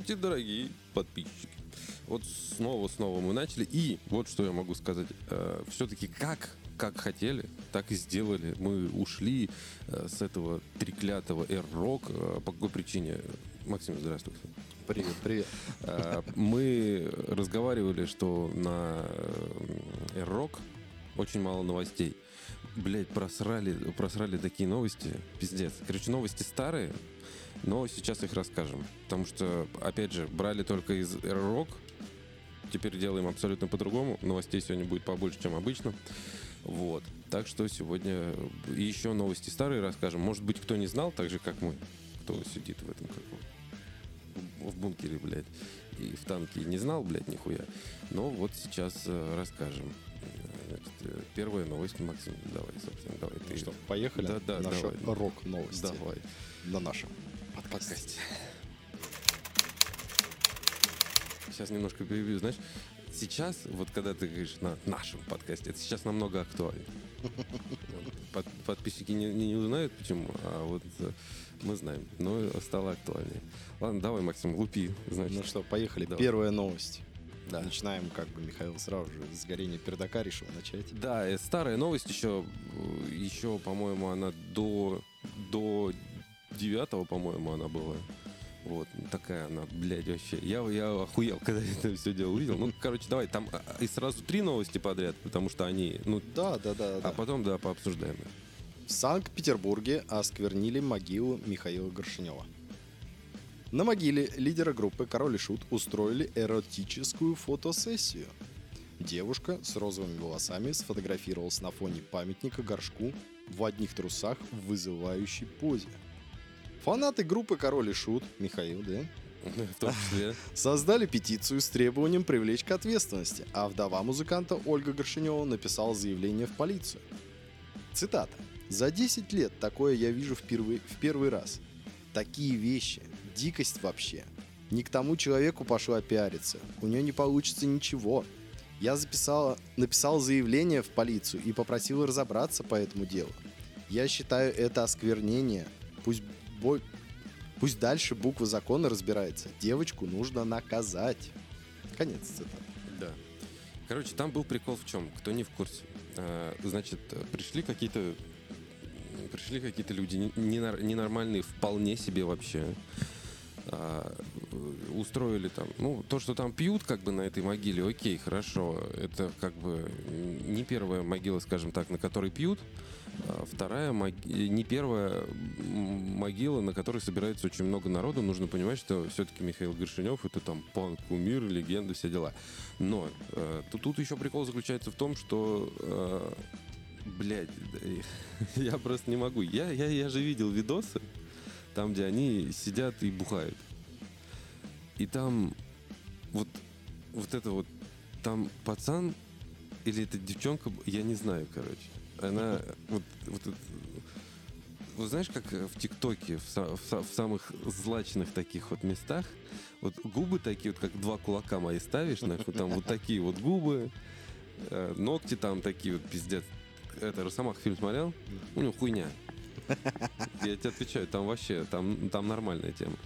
Здравствуйте, дорогие подписчики. Вот снова-снова мы начали. И вот что я могу сказать. Э, все-таки как, как хотели, так и сделали. Мы ушли э, с этого треклятого R-Rock. Э, по какой причине? Максим, здравствуй. Привет, привет. Мы разговаривали, что на э, R-Rock очень мало новостей. Блять, просрали, просрали такие новости. Пиздец. Короче, новости старые, но сейчас их расскажем. Потому что, опять же, брали только из R-Rock. Теперь делаем абсолютно по-другому. Новостей сегодня будет побольше, чем обычно. Вот. Так что сегодня еще новости старые расскажем. Может быть, кто не знал, так же, как мы. Кто сидит в этом каком в бункере, блядь, и в танке не знал, блядь, нихуя. Но вот сейчас э, расскажем. Значит, э, первая новость, Максим, давай, собственно, давай. Ну что, поехали? Да, да, Наши давай. рок-новости Давай. на нашем подкасте. Сейчас немножко перебью, знаешь, сейчас, вот когда ты говоришь на нашем подкасте, это сейчас намного актуально. Под- подписчики не, не узнают почему, а вот э, мы знаем, но стало актуальнее. Ладно, давай, Максим, лупи, значит. Ну что, поехали. Давай. Первая новость. Да. Начинаем, как бы Михаил сразу же с горения пердака решил начать. Да, э, старая новость еще, э, еще, по-моему, она до, до девятого, по-моему, она была. Вот, такая она, блядь, вообще. Я, я охуел, когда это все дело увидел. Ну, короче, давай, там а, и сразу три новости подряд, потому что они, ну, Да, да, да. а да. потом, да, пообсуждаем. их. В Санкт-Петербурге осквернили могилу Михаила Горшинева. На могиле лидера группы Король и Шут устроили эротическую фотосессию. Девушка с розовыми волосами сфотографировалась на фоне памятника горшку в одних трусах в вызывающей позе. Фанаты группы Король и Шут, Михаил, да, В том числе. создали петицию с требованием привлечь к ответственности, а вдова музыканта Ольга Горшинева написала заявление в полицию. Цитата. «За 10 лет такое я вижу впервые, в первый раз. Такие вещи. Дикость вообще. Не к тому человеку пошла пиариться. У нее не получится ничего. Я записала, написал заявление в полицию и попросил разобраться по этому делу. Я считаю это осквернение. Пусть, бой, пусть дальше буква закона разбирается. Девочку нужно наказать. Конец цитаты. Да. Короче, там был прикол в чем? Кто не в курсе. А, Значит, пришли какие-то пришли какие-то люди не- ненор- ненормальные вполне себе вообще. А, устроили там, ну, то, что там пьют как бы на этой могиле, окей, хорошо. Это как бы не первая могила, скажем так, на которой пьют. А вторая мог- не первая могила, на которой собирается очень много народу. Нужно понимать, что все-таки Михаил Горшинев это там панк, кумир, легенда, все дела. Но э, тут, тут еще прикол заключается в том, что э, блядь, да, я просто не могу. Я, я, я же видел видосы, там, где они сидят и бухают. И там вот, вот это вот, там пацан или это девчонка, я не знаю, короче. Она вот, вот вот знаешь, как в ТикТоке, в, в в самых злачных таких вот местах, вот губы такие, вот как два кулака мои ставишь, нахуй, там вот такие вот губы, э, ногти там такие вот, пиздец. Это Росомах фильм смотрел? У него хуйня. Я тебе отвечаю, там вообще, там, там нормальная тема.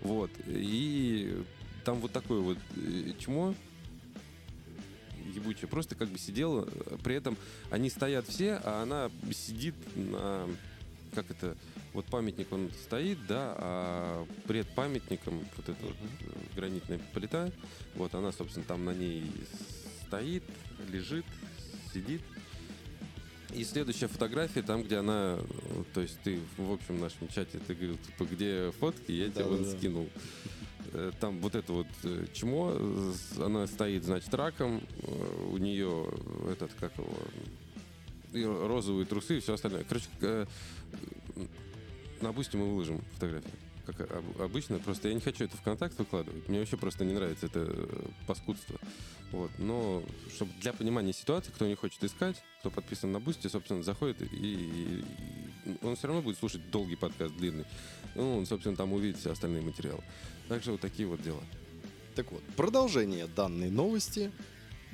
Вот. И там вот такое вот э, чмо ебучее. Просто как бы сидела. При этом они стоят все, а она сидит на... Как это? Вот памятник, он стоит, да, а пред памятником вот эта вот э, гранитная плита, вот она, собственно, там на ней стоит, лежит, сидит. И следующая фотография, там, где она, то есть ты в общем нашем чате, ты говорил, типа, где фотки, я тебе вон Да-да-да. скинул. Э, Там вот это вот э, чмо, она стоит, значит, раком, у нее этот, как его, и ро- розовые трусы и все остальное. Короче, э, на Boosty мы выложим фотографии. Как об- обычно, просто я не хочу это в контакт выкладывать. Мне вообще просто не нравится это э, паскудство. Вот. Но чтобы для понимания ситуации, кто не хочет искать, кто подписан на Boosty, собственно, заходит и, и- и он все равно будет слушать долгий подкаст, длинный. Ну, он, собственно, там увидит все остальные материалы. Также вот такие вот дела. Так вот, продолжение данной новости.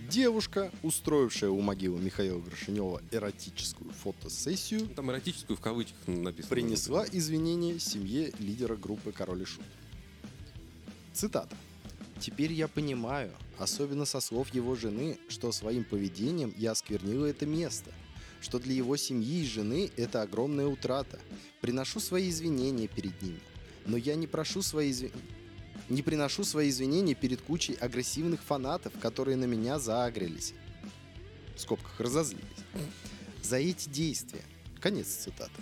Девушка, устроившая у могилы Михаила Горшенёва эротическую фотосессию, Там эротическую в кавычках написано. принесла извинения семье лидера группы «Король и Шут». Цитата. «Теперь я понимаю, особенно со слов его жены, что своим поведением я осквернила это место, что для его семьи и жены это огромная утрата. Приношу свои извинения перед ними, но я не прошу свои изви- не приношу свои извинения перед кучей агрессивных фанатов, которые на меня заагрились. В скобках разозлились. За эти действия. Конец цитаты.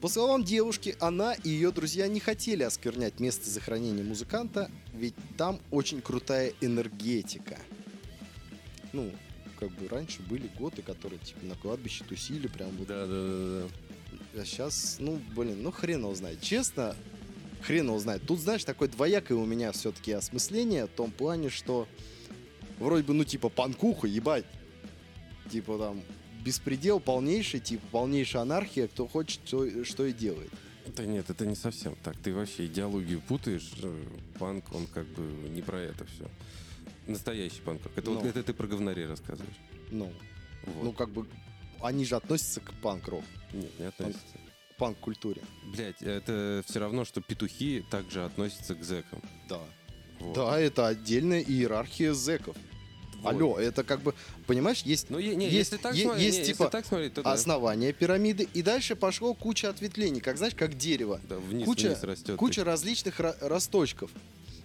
По словам девушки, она и ее друзья не хотели осквернять место захоронения музыканта, ведь там очень крутая энергетика. Ну, как бы раньше были готы, которые типа на кладбище тусили прям вот. Да, да, да, да. А сейчас, ну, блин, ну хрен его знает. Честно, хрен его знает. Тут, знаешь, такое двоякое у меня все-таки осмысление в том плане, что вроде бы, ну, типа, панкуха, ебать. Типа там беспредел полнейший, типа полнейшая анархия, кто хочет, то, что и делает. Да нет, это не совсем так. Ты вообще идеологию путаешь. Э, Панк, он как бы не про это все. Настоящий панк. Это, вот, Ну. это ты про говнарей рассказываешь. Ну, Вот. ну, как бы, они же относятся к панк-рок, Нет, не относится. Панк-культуре. Блять, это все равно, что петухи также относятся к зэкам. Да. Вот. Да, это отдельная иерархия зэков. Вот. Алло, это как бы, понимаешь, есть Ну, не, Есть- если так е- смотреть, есть, не, типа, если так смотреть, то да. основание пирамиды, и дальше пошло куча ответвлений, как знаешь, как дерево. Да, вниз, куча, вниз растет. куча различных ра- росточков.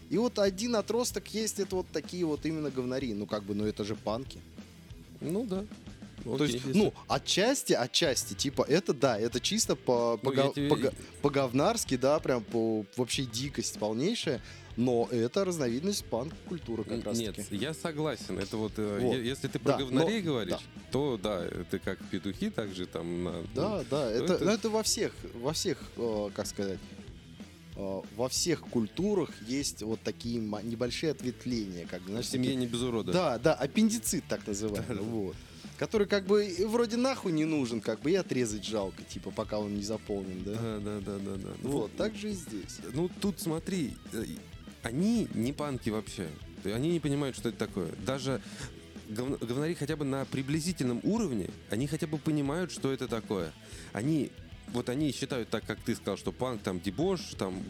И вот один отросток есть, это вот такие вот именно говнари. Ну, как бы, ну это же панки. Ну да. То Окей, есть, если- ну, отчасти, отчасти, типа, это да, это чисто по, Ну, по, тебе- по га- по-говнарски, да, прям по вообще дикость полнейшая. Но это разновидность панк-культуры как раз Нет, я согласен. Это вот, э, Вот. если ты про Да, говнарей но- говоришь, да. то да, это как петухи, также там на. Да, да, это, это- ну, это во всех, во всех, э, как сказать, э, во всех культурах есть вот такие небольшие ответвления, как семье такие- не без урода. Да, да, аппендицит так называемый, вот. Который как бы вроде нахуй не нужен, как бы и отрезать жалко, типа пока он не заполнен, да? Да, да, да, да, да. Ну, Вот, так же и здесь. Ну, тут смотри, э, они не панки вообще. Они не понимают, что это такое. Даже говн- говнари хотя бы на приблизительном уровне, они хотя бы понимают, что это такое. Они вот они считают так, как ты сказал, что панк там дебош, там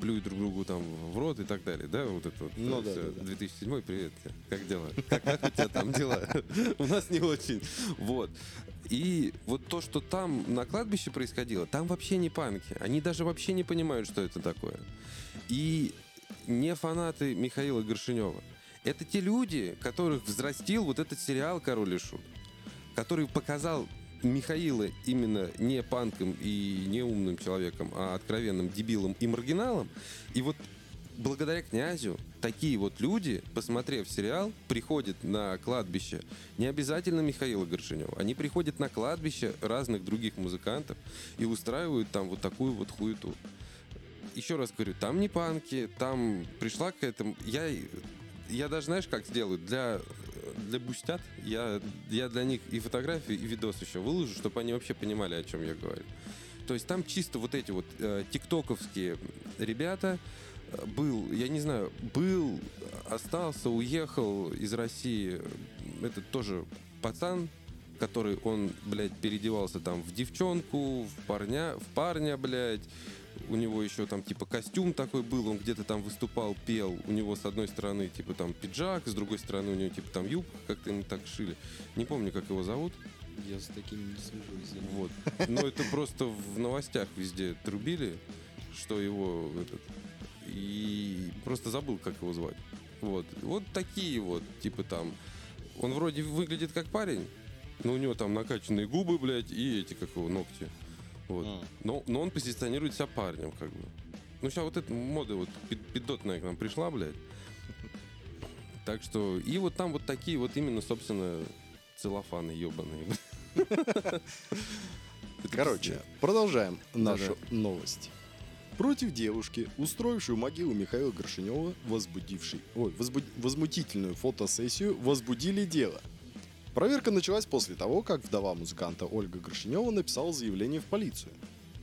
плюют друг другу там в рот и так далее, да, вот это вот. Ну э, да, всё. да, да. 2007 привет, как дела? Как, как у тебя там дела? У нас не очень. Вот. И вот то, что там на кладбище происходило, там вообще не панки. Они даже вообще не понимают, что это такое. И не фанаты Михаила Горшинева. Это те люди, которых взрастил вот этот сериал «Король и Шут», который показал Михаила именно не панком и не умным человеком, а откровенным дебилом и маргиналом. И вот благодаря князю такие вот люди, посмотрев сериал, приходят на кладбище не обязательно Михаила Горшинева. Они приходят на кладбище разных других музыкантов и устраивают там вот такую вот хуету. Еще раз говорю, там не панки, там пришла к этому... Я, я даже, знаешь, как сделаю? Для, для бустят я, я для них и фотографии, и видос еще выложу, чтобы они вообще понимали, о чем я говорю. То есть там чисто вот эти вот э, тиктоковские ребята, э, был, я не знаю, был, остался, уехал из России, этот тоже пацан, который он, блядь, переодевался там в девчонку, в парня, в парня, блядь. У него еще там типа костюм такой был, он где-то там выступал, пел. У него с одной стороны типа там пиджак, с другой стороны у него типа там юбка, как-то ему так шили. Не помню, как его зовут. Я с такими не слежу, извини. Вот. Но это просто в новостях везде трубили, что его этот... И просто забыл, как его звать. Вот. Вот такие вот, типа там... Он вроде выглядит как парень, Ну, у него там накачанные губы, блядь, и эти, как его, ногти. Вот. М. Но, но он позиционирует себя парнем, как бы. Ну, сейчас вот эта мода вот пид- пидотная к нам пришла, блядь. Так что, и вот там вот такие вот именно, собственно, целлофаны ебаные. Короче, продолжаем нашу новость. Против девушки, устроившей могилу Михаила Горшинева, возбудившей, ой, возбу- возмутительную фотосессию, возбудили дело. Проверка началась после того, как вдова музыканта Ольга Горшинева написала заявление в полицию.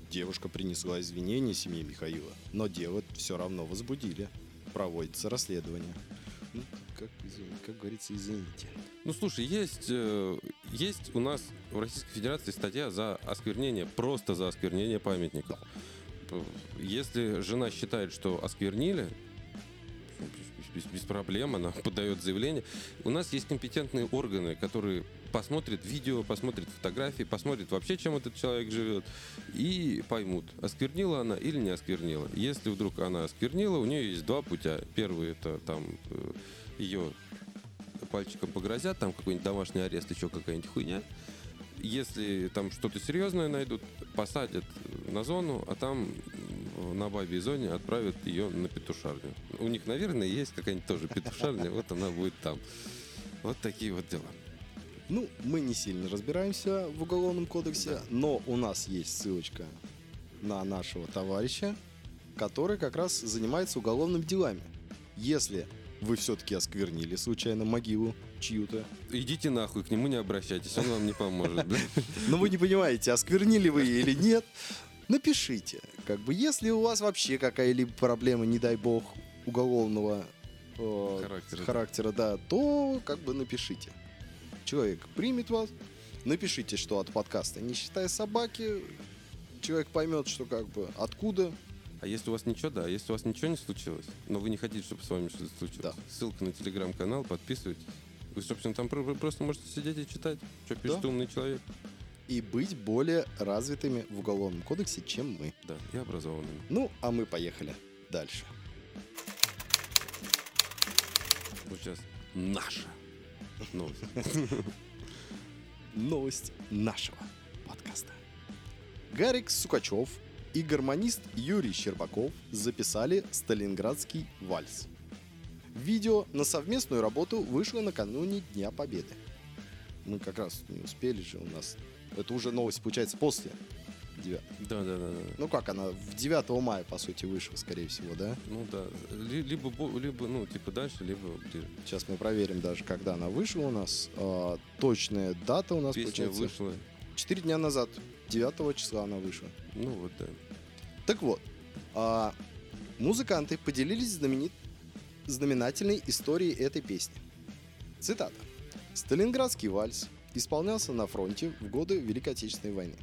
Девушка принесла извинения семье Михаила, но дело все равно возбудили. Проводится расследование. Ну, как, извини- как говорится, извините. Ну, слушай, есть, э, есть у нас в Российской Федерации статья за осквернение, просто за осквернение памятников. П- Если жена считает, что осквернили, без, без- проблем, она подает заявление. У нас есть компетентные органы, которые посмотрят видео, посмотрят фотографии, посмотрят вообще, чем этот человек живет, и поймут, осквернила она или не осквернила. Если вдруг она осквернила, у нее есть два путя. Первый это там э, ее пальчиком погрозят, там какой-нибудь домашний арест, еще какая-нибудь хуйня. Если там что-то серьезное найдут, посадят на зону, а там на бабьей зоне отправят ее на петушарню. У них, наверное, есть какая-нибудь тоже петушарня, вот она будет там. Вот такие вот дела. Ну, мы не сильно разбираемся в Уголовном кодексе, но у нас есть ссылочка на нашего товарища, который как раз занимается уголовными делами. Если вы все-таки осквернили случайно могилу чью-то, Идите нахуй, к нему не обращайтесь, он вам не поможет. но вы не понимаете, осквернили вы или нет, напишите. Как бы, если у вас вообще какая-либо проблема, не дай бог, уголовного э, Характера. характера, да, то как бы напишите. Человек примет вас, напишите, что от подкаста «Не считая собаки», человек поймет, что как бы откуда. А если у вас ничего, да, если у вас ничего не случилось, но вы не хотите, чтобы с вами что-то случилось, Да. ссылка на телеграм-канал, подписывайтесь. Вы, собственно, там про- про- просто можете сидеть и читать, что пишет Да. умный человек. И быть более развитыми в Уголовном кодексе, чем мы. Да, и образованными. Ну, а мы поехали дальше. Вот сейчас наша новость. Новость нашего подкаста. Гарик Сукачев и гармонист Юрий Щербаков записали «Сталинградский вальс». Видео на совместную работу вышло накануне Дня Победы. Мы как раз не успели же у нас. Это уже новость, получается, после 9. Да, да, да, да. Ну как, она в 9 мая, по сути, вышла, скорее всего, да? Ну да. Ли- Либо, бо- либо, ну, типа дальше, либо ближе. Сейчас мы проверим даже, когда она вышла у нас. А, точная дата у нас, Песня получается, вышла. 4 дня назад. 9 числа она вышла. Ну вот, да. Так вот, а, музыканты поделились знаменит... знаменательной историей этой песни. Цитата. «Сталинградский вальс исполнялся на фронте в годы Великой Отечественной войны.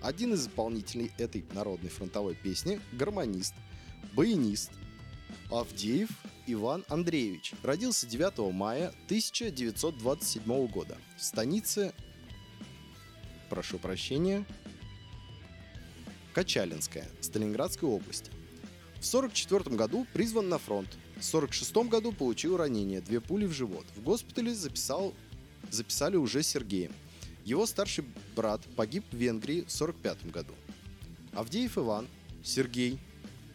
Один из исполнителей этой народной фронтовой песни – гармонист, баянист Авдеев Иван Андреевич. Родился 9 мая 1927 года в станице, прошу прощения, Качалинская, Сталинградской области. В 1944 году призван на фронт. В 1946 году получил ранение, две пули в живот. В госпитале записал, записали уже Сергеем. Его старший брат погиб в Венгрии в 1945 году. Авдеев Иван, Сергей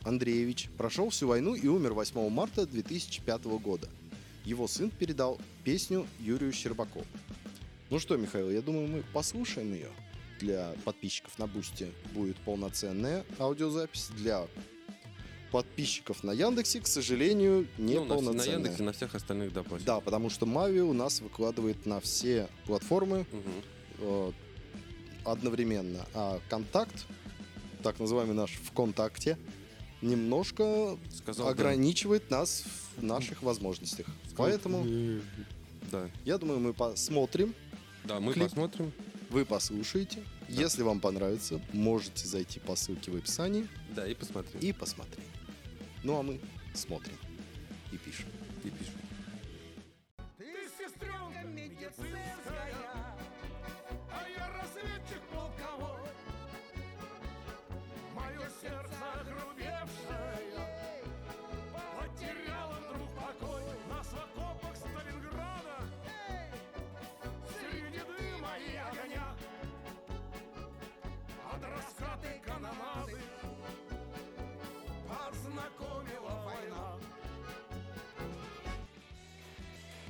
Андреевич прошел всю войну и умер 8 марта 2005 года. Его сын передал песню Юрию Щербакову. Ну что, Михаил, я думаю, мы послушаем ее. Для подписчиков на Бусте будет полноценная аудиозапись. Для подписчиков на Яндексе, к сожалению, не ну, на, вс- на полноценная. Яндексе, на всех остальных, да. Да, потому что Мави у нас выкладывает на все платформы Мгм. э, одновременно. А контакт, так называемый наш ВКонтакте, немножко Сказал, да. ограничивает нас в наших возможностях. Поэтому, Да. я думаю, мы посмотрим, Да, мы Клип. посмотрим. вы послушаете. Если вам понравится, можете зайти по ссылке в описании Да, и посмотрим. и посмотреть. Ну а мы смотрим и пишем. И пишем.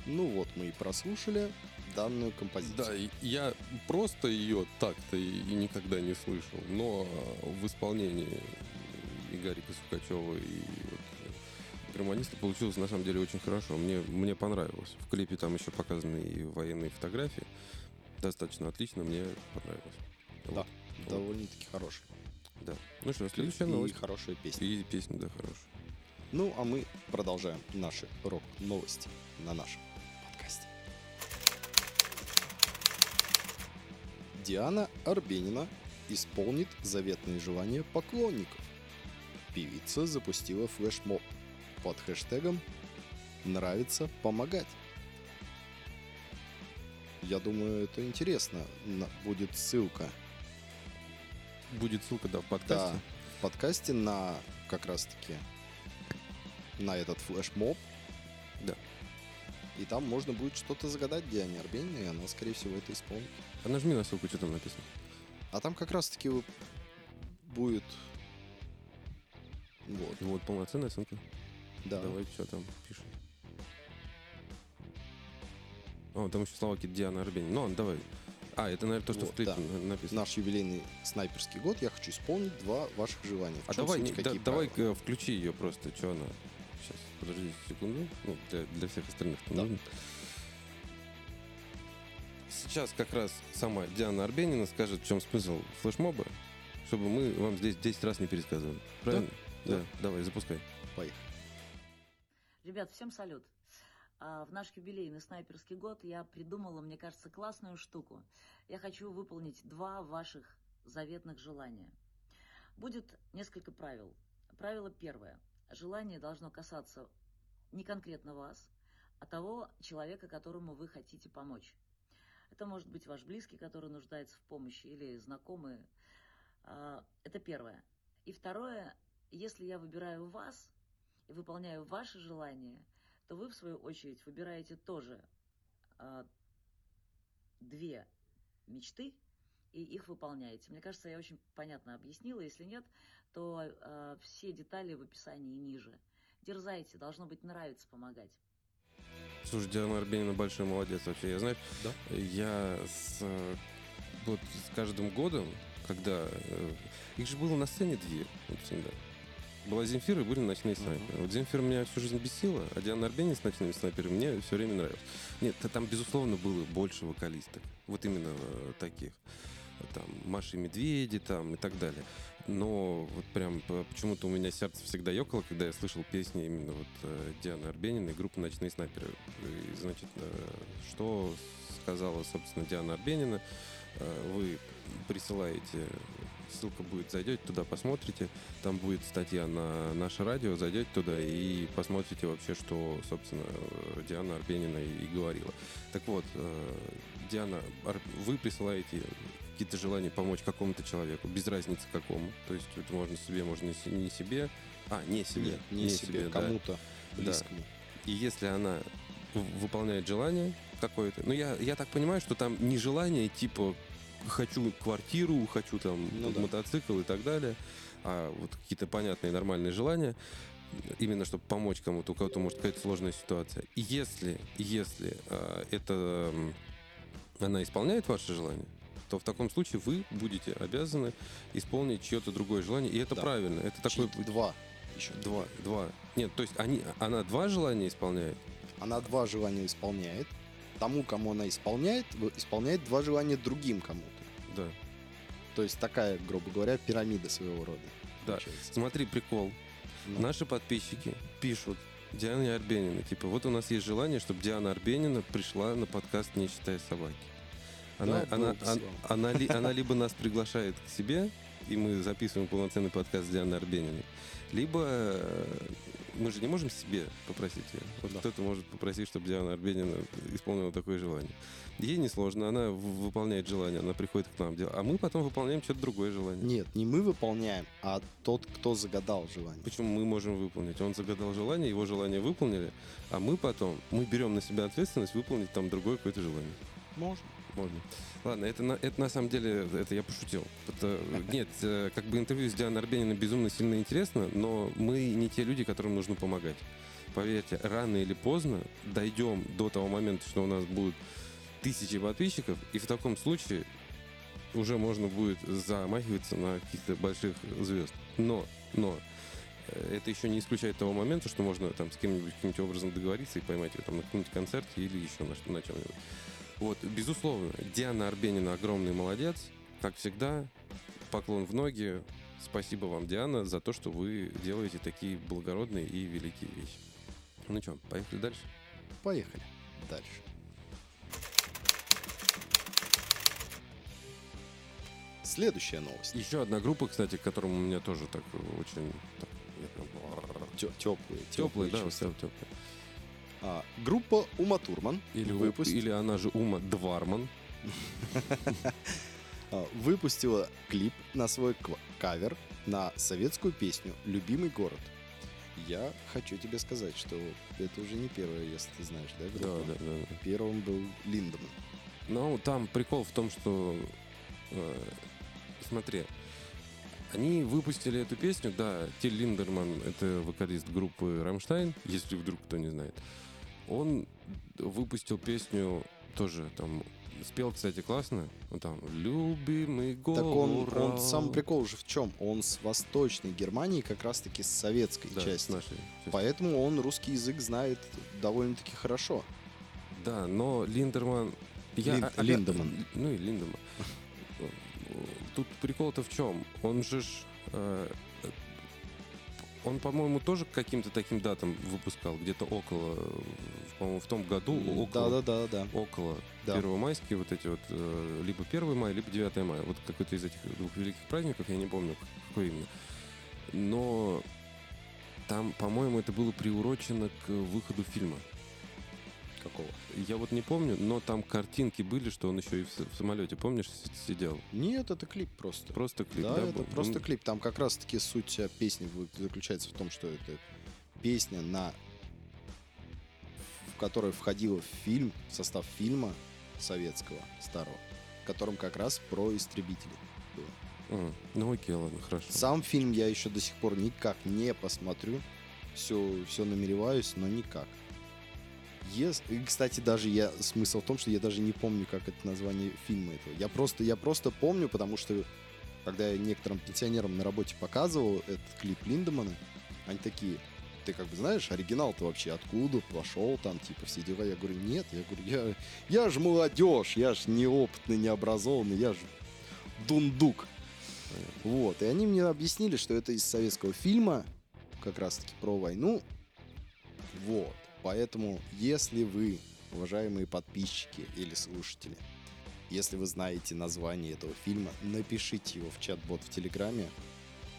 Ну вот, мы и прослушали данную композицию. Да, и я просто ее так-то и, и никогда не слышал, но в исполнении и Гарика Сукачева, и вот э, гармониста получилось на самом деле очень хорошо. Мне, мне понравилось. В клипе там еще показаны и военные фотографии. Достаточно отлично, мне понравилось. Да, довольно-таки хороший. Да. Ну что, следующая и новость. хорошая песня. И песня, да, хорошая. Ну, а мы продолжаем наши рок-новости на нашем Диана Арбенина исполнит заветные желания поклонников. Певица запустила флешмоб под хэштегом «Нравится помогать». Я думаю, это интересно. Будет ссылка Будет ссылка, да, в да, подкасте. в подкасте на как раз-таки на этот флешмоб. И там можно будет что-то загадать Диане Арбениной, и она, скорее всего, это исполнит. А нажми на ссылку, что там написано. А там как раз-таки будет... Вот, Вот, полноценная оценка. да. Давай, что там пишет. О, там еще слова какие-то Диана Арбенина. Ну, давай. А, это, наверное, то, что Вот, в клипе да. на- написано. Наш юбилейный снайперский год я хочу исполнить два ваших желания. В А давай, не- да- давай э, включи ее просто. Что она? Сейчас, подожди секунду. Ну, для, для всех остальных Да. нужно. Сейчас как раз сама Диана Арбенина скажет, в чем смысл флешмоба, чтобы мы вам здесь 10 раз не пересказывали. Правильно? Да. Да. Давай, запускай. Поехали. Ребят, всем салют. А, В наш юбилейный снайперский год я придумала, мне кажется, классную штуку. Я хочу выполнить два ваших заветных желания. Будет несколько правил. Правило первое. Желание должно касаться не конкретно вас, а того человека, которому вы хотите помочь. Это может быть ваш близкий, который нуждается в помощи, или знакомый. А, Это первое. И второе, если я выбираю вас и выполняю ваши желания, то вы, в свою очередь, выбираете тоже а, две мечты и их выполняете. Мне кажется, я очень понятно объяснила. Если нет, то а, все детали в описании ниже. Дерзайте, должно быть нравится помогать. Слушай, Диана Арбенина большой молодец вообще. Я, знаешь, Да? я с, э, вот с каждым годом, когда... э, их же было на сцене две, вот всегда. Была Земфира и были ночные снайперы. Вот Земфира меня всю жизнь бесила, а Диана Арбенина с ночными снайперами мне все время нравилась. Нет, та- там, безусловно, было больше вокалисток. Вот именно э, таких. Там Маши и Медведи там и так далее. Но вот прям по- почему-то у меня сердце всегда ёкало, когда я слышал песни именно вот э, Дианы Арбениной и группы «Ночные снайперы». И, значит, э, что сказала, собственно, Диана Арбенина. Э, Вы присылаете, ссылка будет, зайдете туда, посмотрите. Там будет статья на наше радио, зайдете туда и посмотрите вообще, что, собственно, Диана Арбенина и говорила. Так вот, Диана, вы присылаете какие-то желания помочь какому-то человеку, без разницы какому. То есть это можно себе, можно не се- не себе. А, не себе. Нет, не, себе, да. кому-то близкому. И если она выполняет желание какое-то, ну я, я так понимаю, что там не желание типа хочу квартиру, хочу там Ну да. мотоцикл и так далее, а вот какие-то понятные нормальные желания, именно чтобы помочь кому-то, у кого-то может какая-то сложная ситуация. И если, если а, это м, она исполняет ваше желание, то в таком случае вы будете обязаны исполнить чье-то другое желание, и это Да. правильно. Это такой Два еще. два, два. Нет, то есть они, она два желания исполняет. Она два желания исполняет. Тому, кому она исполняет, исполняет два желания другим кому-то. Да. То есть такая, грубо говоря, пирамида своего рода. Да. получается. Смотри, прикол. Ну, Наши подписчики пишут Диане Арбениной. Типа, вот у нас есть желание, чтобы Диана Арбенина пришла на подкаст «Не считая собаки». Она, Да, она, было бы он- славно. она, ли- она либо нас приглашает к себе, и мы записываем полноценный подкаст с Дианой Арбениной, либо э, мы же не можем себе попросить ее. Вот Да. кто-то может попросить, чтобы Диана Арбенина исполнила такое желание. Ей несложно, она выполняет желание, она приходит к нам, а мы потом выполняем что-то другое желание. Нет, не мы выполняем, а тот, кто загадал желание. Почему мы можем выполнить? Он загадал желание, его желание выполнили, а мы потом, мы берем на себя ответственность выполнить там другое какое-то желание. Можно. Можно. Ладно, это на, это на самом деле, это я пошутил. Это- нет, э, как бы интервью с Дианой Арбениной безумно сильно интересно, но мы не те люди, которым нужно помогать. поверьте, рано или поздно дойдем до того момента, что у нас будут тысячи подписчиков, и в таком случае уже можно будет замахиваться на каких-то больших звезд. Но, но, э, это еще не исключает того момента, что можно там с кем-нибудь каким-нибудь образом договориться и поймать ее там на каком-нибудь концерте или еще на, на чем-нибудь. Вот, безусловно, Диана Арбенина огромный молодец. Как всегда, поклон в ноги. Спасибо вам, Диана, за то, что вы делаете такие благородные и великие вещи. Ну что, поехали дальше? Поехали дальше. Следующая новость. Еще одна группа, кстати, к которым у меня тоже так очень... так, прям- Теплые, Теплые, да, чувства. теплые. А, группа Ума Турман Или, выпуст- или она же Ума Дварман. а, выпустила клип на свой кавер на советскую песню «Любимый город». Я хочу тебе сказать, что это уже не первая, если ты знаешь, да, Да, группа? да, да. да. Первым был Линдеман. Ну, там прикол в том, что... э, смотри, они выпустили эту песню, да, Тиль Линдерман, это вокалист группы «Рамштайн», если вдруг кто не знает. Он выпустил песню тоже там... Спел, кстати, классно. Ну, там «Любимый город». Так он, он сам прикол уже в чем? Он с восточной Германии, как раз-таки с советской Да, с части. нашей части. Поэтому он русский язык знает довольно-таки хорошо. Да, но Линдерман... Лин- а- Линдеман. Ну и Линдеман. Тут прикол-то в чем? Он же ж... э, Он, по-моему, тоже к каким-то таким датам выпускал, где-то около, по-моему, в том году, около, Да-да-да-да. около Да. Первомайские вот эти вот, э, либо 1 мая, либо 9 мая. Вот какой-то из этих двух великих праздников, я не помню, какой именно. Но там, по-моему, это было приурочено к выходу фильма. Какого? Я вот не помню, но там картинки были, что он еще и в, самолете, помнишь, сидел. Нет, это клип просто. Просто клип, да, да? это был? просто клип. Там как раз-таки суть песни заключается в том, что это песня, на в которой входила в фильм, в состав фильма советского, старого, в котором как раз про истребителей было. а, ну окей, ладно, хорошо. Сам фильм я еще до сих пор никак не посмотрю. Все, все намереваюсь, но никак. Ес- И, кстати, даже я смысл в том, что я даже не помню, как это название фильма этого. Я просто, я просто помню, потому что когда я некоторым пенсионерам на работе показывал этот клип Линдемана, они такие, ты как бы знаешь, оригинал-то вообще откуда пошел там, типа, все дела. Я говорю, нет, я говорю, я, я же молодежь, я же неопытный, необразованный, я же дундук. Вот, и они мне объяснили, что это из советского фильма, как раз-таки про войну. Вот, поэтому, если вы, уважаемые подписчики или слушатели, если вы знаете название этого фильма, напишите его в чат-бот в Телеграме.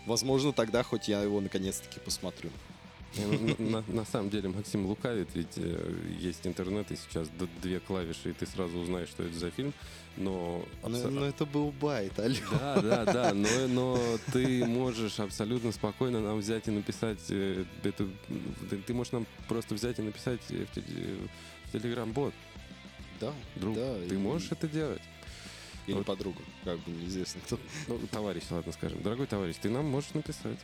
Возможно, тогда хоть я его наконец-таки посмотрю. На, самом деле Максим лукавит, ведь э, есть интернет, и сейчас две клавиши, и ты сразу узнаешь, что это за фильм. Но... Но, но это был байт, алло. Да, да, да, но, но ты можешь абсолютно спокойно нам взять и написать э, это, ты, можешь нам просто взять и написать э, в, теле- в Телеграм-бот, Да, друг, да. ты и- можешь это делать? Или Вот. подруга, как бы неизвестно кто. Ну, товарищ, ладно, скажем. Дорогой товарищ, ты нам можешь написать.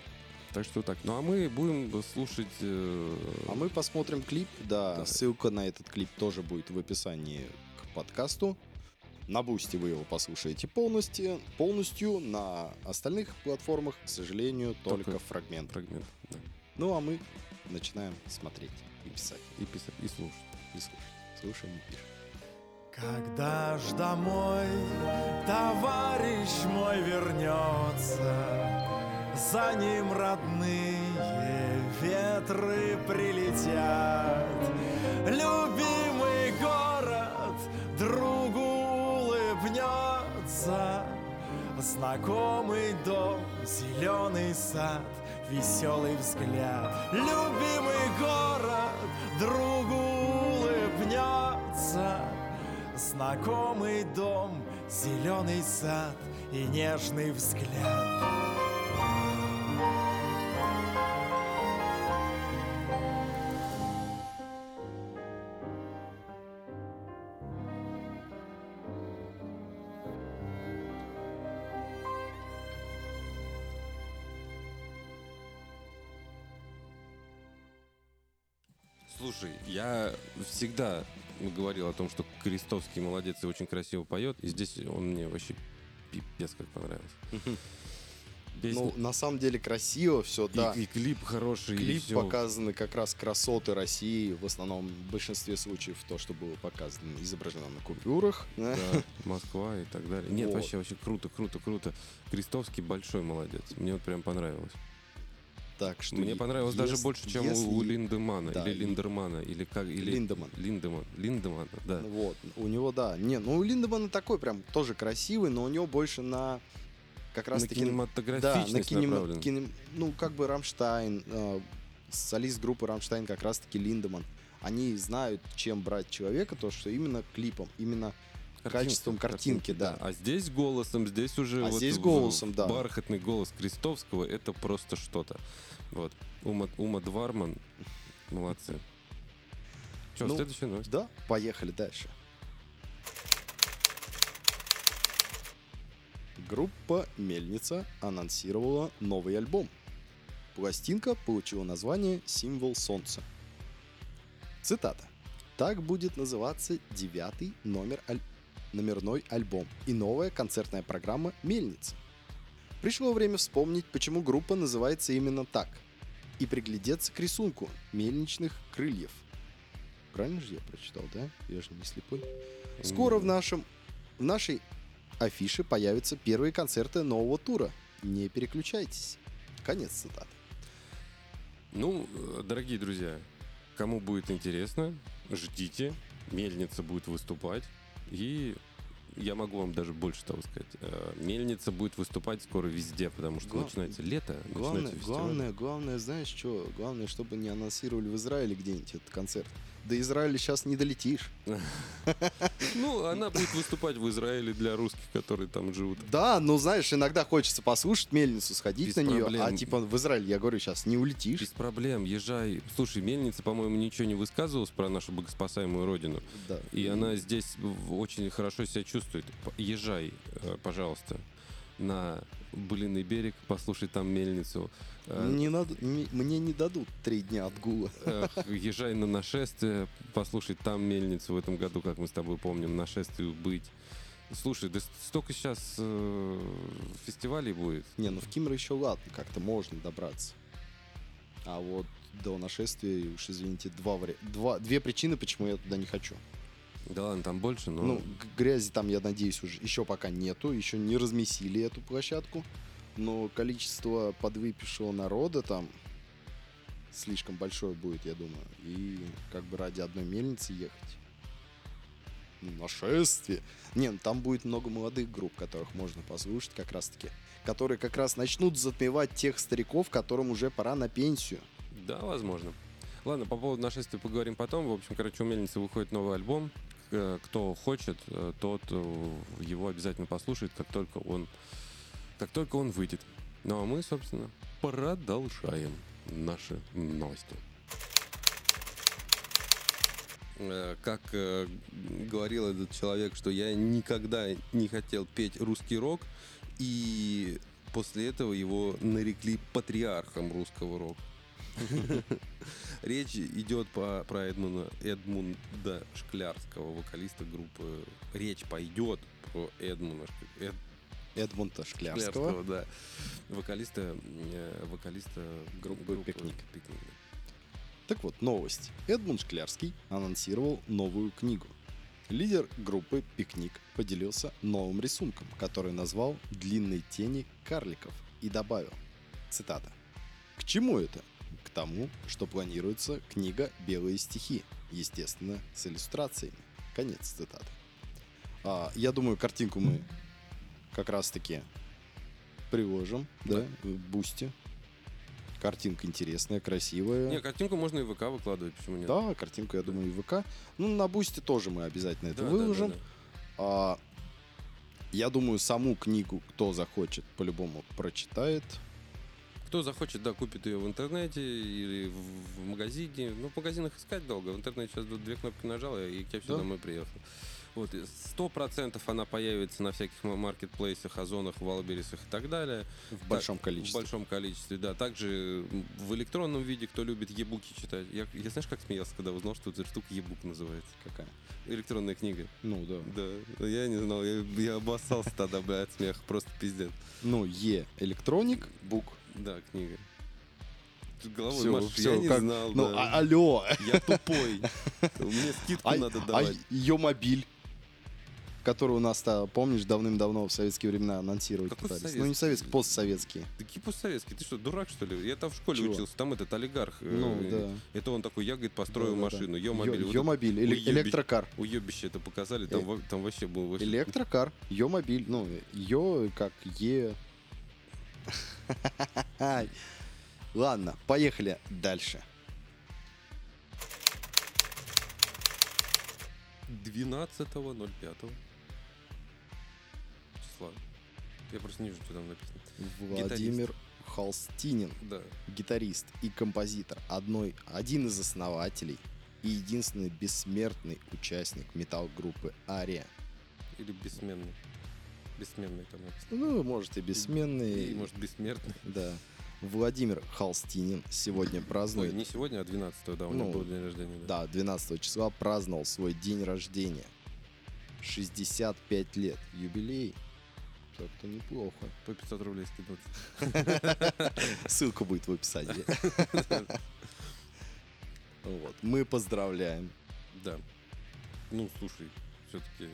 Так что так. Ну, а мы будем слушать... э, А мы посмотрим клип, да, Да. ссылка на этот клип тоже будет в описании к подкасту. На Boosty вы его послушаете полностью, полностью, на остальных платформах, к сожалению, только, Только фрагмент. фрагмент. Да. Ну а мы начинаем смотреть и писать, И писать, и слушать. и слушать. Слушаем и пишем. Когда ж домой товарищ мой вернется, За ним родные ветры прилетят. Любимый город другу улыбнется, Знакомый дом, зеленый сад, веселый взгляд. Любимый город другу улыбнется, Знакомый дом, зеленый сад и нежный взгляд. Всегда говорил о том, что Крестовский молодец и очень красиво поет, и здесь он мне вообще пипец как понравился. Песня- Ну, на самом деле красиво все, и, да. и клип хороший, и Клип всё. показаны как раз красоты России, в основном в большинстве случаев то, что было показано, изображено на купюрах. Да, Москва и так далее. Нет, Вот. вообще, вообще круто, круто, круто. Крестовский большой молодец. Мне вот прям понравилось. Так что Мне понравилось даже если- больше, чем если- у, Линдемана. да, или Линдермана. Или как. Или... Линдеман. Линдеман. Линдемана, да. Вот, у него, да. Не, ну у Линдемана такой прям тоже красивый, но у него больше на как раз на таки... кинематографичность да, на направлен. кинем- ну, как бы Рамштайн, э, солист группы Рамштайн как раз-таки Линдеман. Они знают, чем брать человека, то, что именно клипом, именно качеством картинки, да. А здесь голосом, здесь уже А вот здесь голосом, да. бархатный голос Крестовского, это просто что-то. Вот. Ума, Ума Дварман, молодцы. Что, Ну, следующая новость? Да, поехали дальше. Группа Мельница анонсировала новый альбом. Пластинка получила название «Символ солнца». Цитата. Так будет называться девятый номер аль- номерной альбом и новая концертная программа «Мельница». Пришло время вспомнить, почему группа называется именно так, и приглядеться к рисунку мельничных крыльев. Правильно же я прочитал, да? Я же не слепой. Скоро в нашем в нашей афише появятся первые концерты нового тура. Не переключайтесь. Конец цитаты. Ну, э, дорогие друзья, кому будет интересно, ждите. Мельница будет выступать. И я могу вам даже больше того сказать. э, Мельница будет выступать скоро везде, потому что Гла- начинается лето, Главное, начинается главное, главное, знаешь что? Главное, чтобы не анонсировали в Израиле где-нибудь этот концерт. До Израиля сейчас не долетишь. Ну, она будет выступать в Израиле для русских, которые там живут. Да, ну знаешь, иногда хочется послушать мельницу, сходить Без на нее, а проблем. типа в Израиль, я говорю, сейчас не улетишь. Без проблем, езжай. Слушай, Мельница, по-моему, ничего не высказывалась про нашу богоспасаемую родину. Да. И она здесь очень хорошо себя чувствует. Езжай, э, пожалуйста, на Былиный берег, послушай там мельницу. Э, Не надо, не- мне не дадут три дня отгула. э, Езжай на нашествие, послушай там мельницу в этом году, как мы с тобой помним, нашествию быть. Слушай, да столько сейчас фестивалей будет. Не, ну в Кимры еще ладно, как-то можно добраться. А вот до нашествия, уж извините, два, вари- два, две причины, почему я туда не хочу. Да ладно, там больше, но... Ну, грязи там, я надеюсь, уже еще пока нету, еще не размесили эту площадку. Но количество подвыпившего народа там слишком большое будет, я думаю. И как бы ради одной мельницы ехать. Ну, Нашествие. Не, ну там будет много молодых групп, которых можно послушать как раз-таки. Которые как раз начнут затмевать тех стариков, которым уже пора на пенсию. Да, возможно. Ладно, по поводу нашествия поговорим потом. В общем, короче, у Мельницы выходит новый альбом. Э, Кто хочет, э, тот э, его обязательно послушает, как только он, как только он выйдет. Ну а мы, собственно, продолжаем наши новости. Как говорил этот человек, что я никогда не хотел петь русский рок, и после этого его нарекли патриархом русского рока. Речь идет по, про Эдмуна, Эдмунда Шклярского, вокалиста группы. Речь пойдет про Эдмуна Эд- Эдмунда Шклярского. да. Вокалиста, э, вокалиста Группы «Пикник». «Пикник», да. Так вот, новость. Эдмунд Шклярский анонсировал новую книгу. Лидер группы «Пикник» поделился новым рисунком, который назвал «Длинные тени карликов» и добавил, цитата, «К чему это? К тому, что планируется книга «Белые стихи», естественно, с иллюстрациями». Конец цитаты. А, я думаю, картинку мы как раз-таки приложим, да, в бусте. Картинка интересная, красивая. Не, картинку можно и в ВК выкладывать, почему нет? Да, картинку, я думаю, и в ВК. Ну, на Бусте тоже мы обязательно это Да, да, выложим. да, да. А, я думаю, саму книгу, кто захочет, по-любому прочитает. Кто захочет, да, купит ее в интернете или в, в магазине. Ну, в магазинах искать долго. В интернете сейчас две кнопки нажал, и к тебе все Да. домой приехал. Вот, сто процентов она появится на всяких ма- маркетплейсах, озонах, валберисах и так далее. В большом Так, количестве. В большом количестве, да. Также в электронном виде, кто любит ебуки читать. Я, я знаешь, как смеялся, когда узнал, что эта штука ебук называется? Какая? Электронная книга. Ну, да. Да, я не знал, я, я обоссался тогда, бля, от смеха, просто пиздец. Ну, Е. Электроник, бук. Да, книга. Головой Всё, машешь, всё, я не как- знал, Ну, да. а- алло. Я тупой. Мне скидку А, надо а давать. ее мобиль, который у нас, помнишь, давным-давно в советские времена анонсировать Какой пытались. Ну, не советский? советский, постсоветский. Такие постсоветские, ты что, дурак, что ли? Я там в школе Чего? учился, там этот олигарх. э, Ну, да. Это он такой, я, говорит, построю Да-да-да. машину. Ё- Ё-мобиль. Вот Ё-мобиль, эле- уебищ. электрокар. Уебище это показали, там, Э, там вообще был... вообще- Электрокар, Ё-мобиль, ну, Ё как Е. Ладно, поехали дальше. 12.05 числа. Я просто не вижу, что там написано. Владимир Холстинин, Да. гитарист и композитор, одной, один из основателей и единственный бессмертный участник металл-группы Ария. Или бессменный. Бессменный там написано. Ну, может и бессменный. И, может, бессмертный. Да. Владимир Холстинин сегодня Ой, празднует... не сегодня, а 12 да, у него Ну, был день рождения. Да. Да, 12 числа праздновал свой день рождения. 65 лет. Юбилей. Так-то неплохо. По 500 рублей скидываться. Ссылка будет в описании. Вот. Мы поздравляем. Да. Ну, слушай, все-таки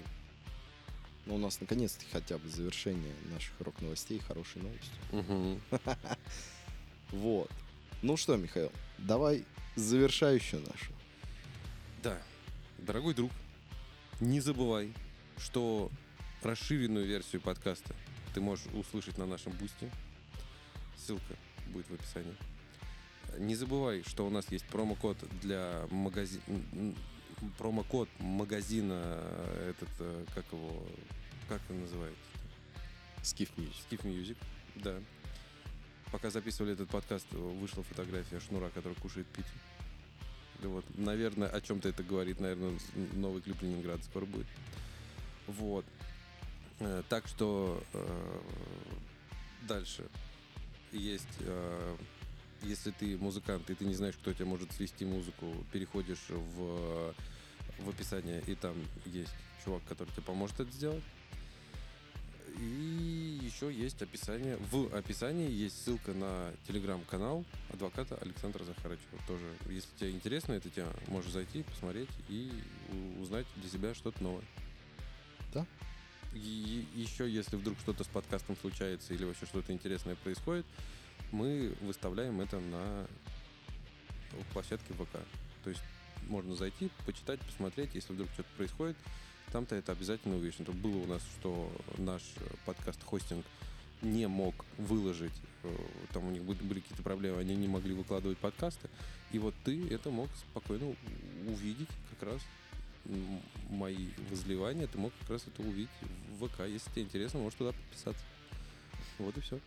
Ну, у нас наконец-то хотя бы завершение наших рок-новостей хорошей новостью. Вот. Ну что, Михаил, давай завершающую нашу. Да, дорогой друг, не забывай, что расширенную версию подкаста ты можешь услышать на нашем бусте. Ссылка будет в описании. Не забывай, что у нас есть промокод для магазина... Промокод магазина э, этот, э, как его... Как он называется? Skiff Music. Skiff Music, да. Пока записывали этот подкаст, вышла фотография Шнура, который кушает. Да вот, наверное, о чем-то это говорит, наверное, новый клип Ленинград скоро будет. Вот. Э, Так что э, дальше есть, э, если ты музыкант и ты не знаешь, кто тебе может свести музыку, переходишь в, в описание, и там есть чувак, который тебе поможет это сделать. И еще есть описание. В описании есть ссылка на телеграм-канал адвоката Александра Захарычева. Тоже, если тебе интересна эта тема, можешь зайти, посмотреть и узнать для себя что-то новое. Да. И еще, если вдруг что-то с подкастом случается или вообще что-то интересное происходит, мы выставляем это на площадке ВК. То есть можно зайти, почитать, посмотреть, если вдруг что-то происходит, там-то это обязательно увидишь. Это было у нас, что наш подкаст-хостинг не мог выложить, э, там у них были, какие-то проблемы, они не могли выкладывать подкасты, и вот ты это мог спокойно увидеть как раз мои возливания, ты мог как раз это увидеть в ВК. Если тебе интересно, можешь туда подписаться. Вот и все.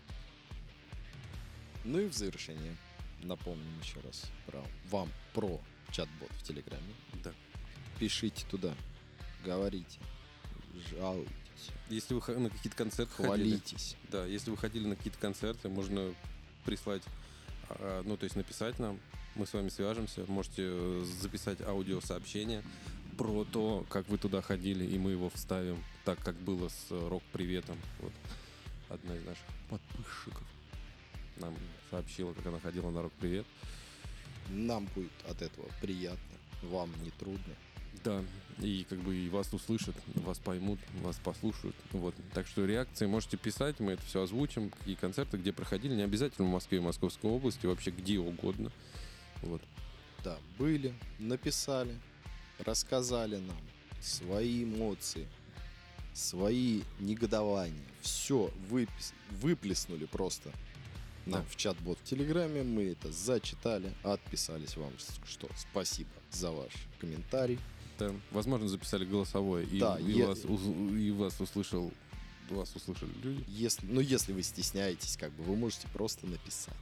Ну и в завершение напомним еще раз про вам про чат-бот в Телеграме. Да. Пишите туда, говорите, жалуйтесь, Если вы на какие-то концерты ходили, хвалитесь. Да, если вы ходили на какие-то концерты, можно прислать, а, ну, то есть написать нам, мы с вами свяжемся, можете э, записать аудиосообщение про то, как вы туда ходили, и мы его вставим, так как было с э, рок-приветом. Вот одна из наших подписчиков нам сообщила, как она ходила на рок-привет. Нам будет от этого приятно, вам не трудно. Да, и как бы и вас услышат, вас поймут, вас послушают. Вот. Так что реакции можете писать, мы это все озвучим, какие концерты, где проходили, не обязательно в Москве и Московской области, вообще где угодно. Вот. Да, были, написали, рассказали нам свои эмоции, свои негодования. Все выплеснули просто нам Да. в чат-бот в Телеграме. Мы это зачитали, отписались вам, что спасибо за ваш комментарий. Да. Возможно, записали голосовое, и, Да, и я- вас, и вас услышал вас услышали люди. Если, ну, если вы стесняетесь, как бы вы можете просто написать.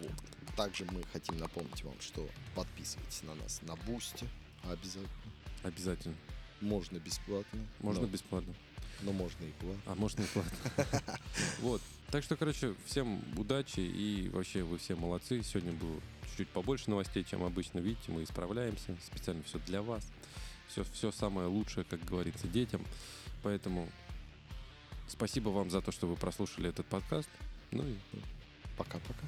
Вот. Также мы хотим напомнить вам, что подписывайтесь на нас на Boosty обязательно. Обязательно. Можно бесплатно. Можно но, бесплатно. Но можно и платно. А можно и платно. Вот. Так что, короче, всем удачи и вообще вы все молодцы. Сегодня было чуть-чуть побольше новостей, чем обычно. Видите, мы исправляемся. Специально все для вас. Все, все самое лучшее, как говорится, детям. Поэтому спасибо вам за то, что вы прослушали этот подкаст. Ну и Пока-пока.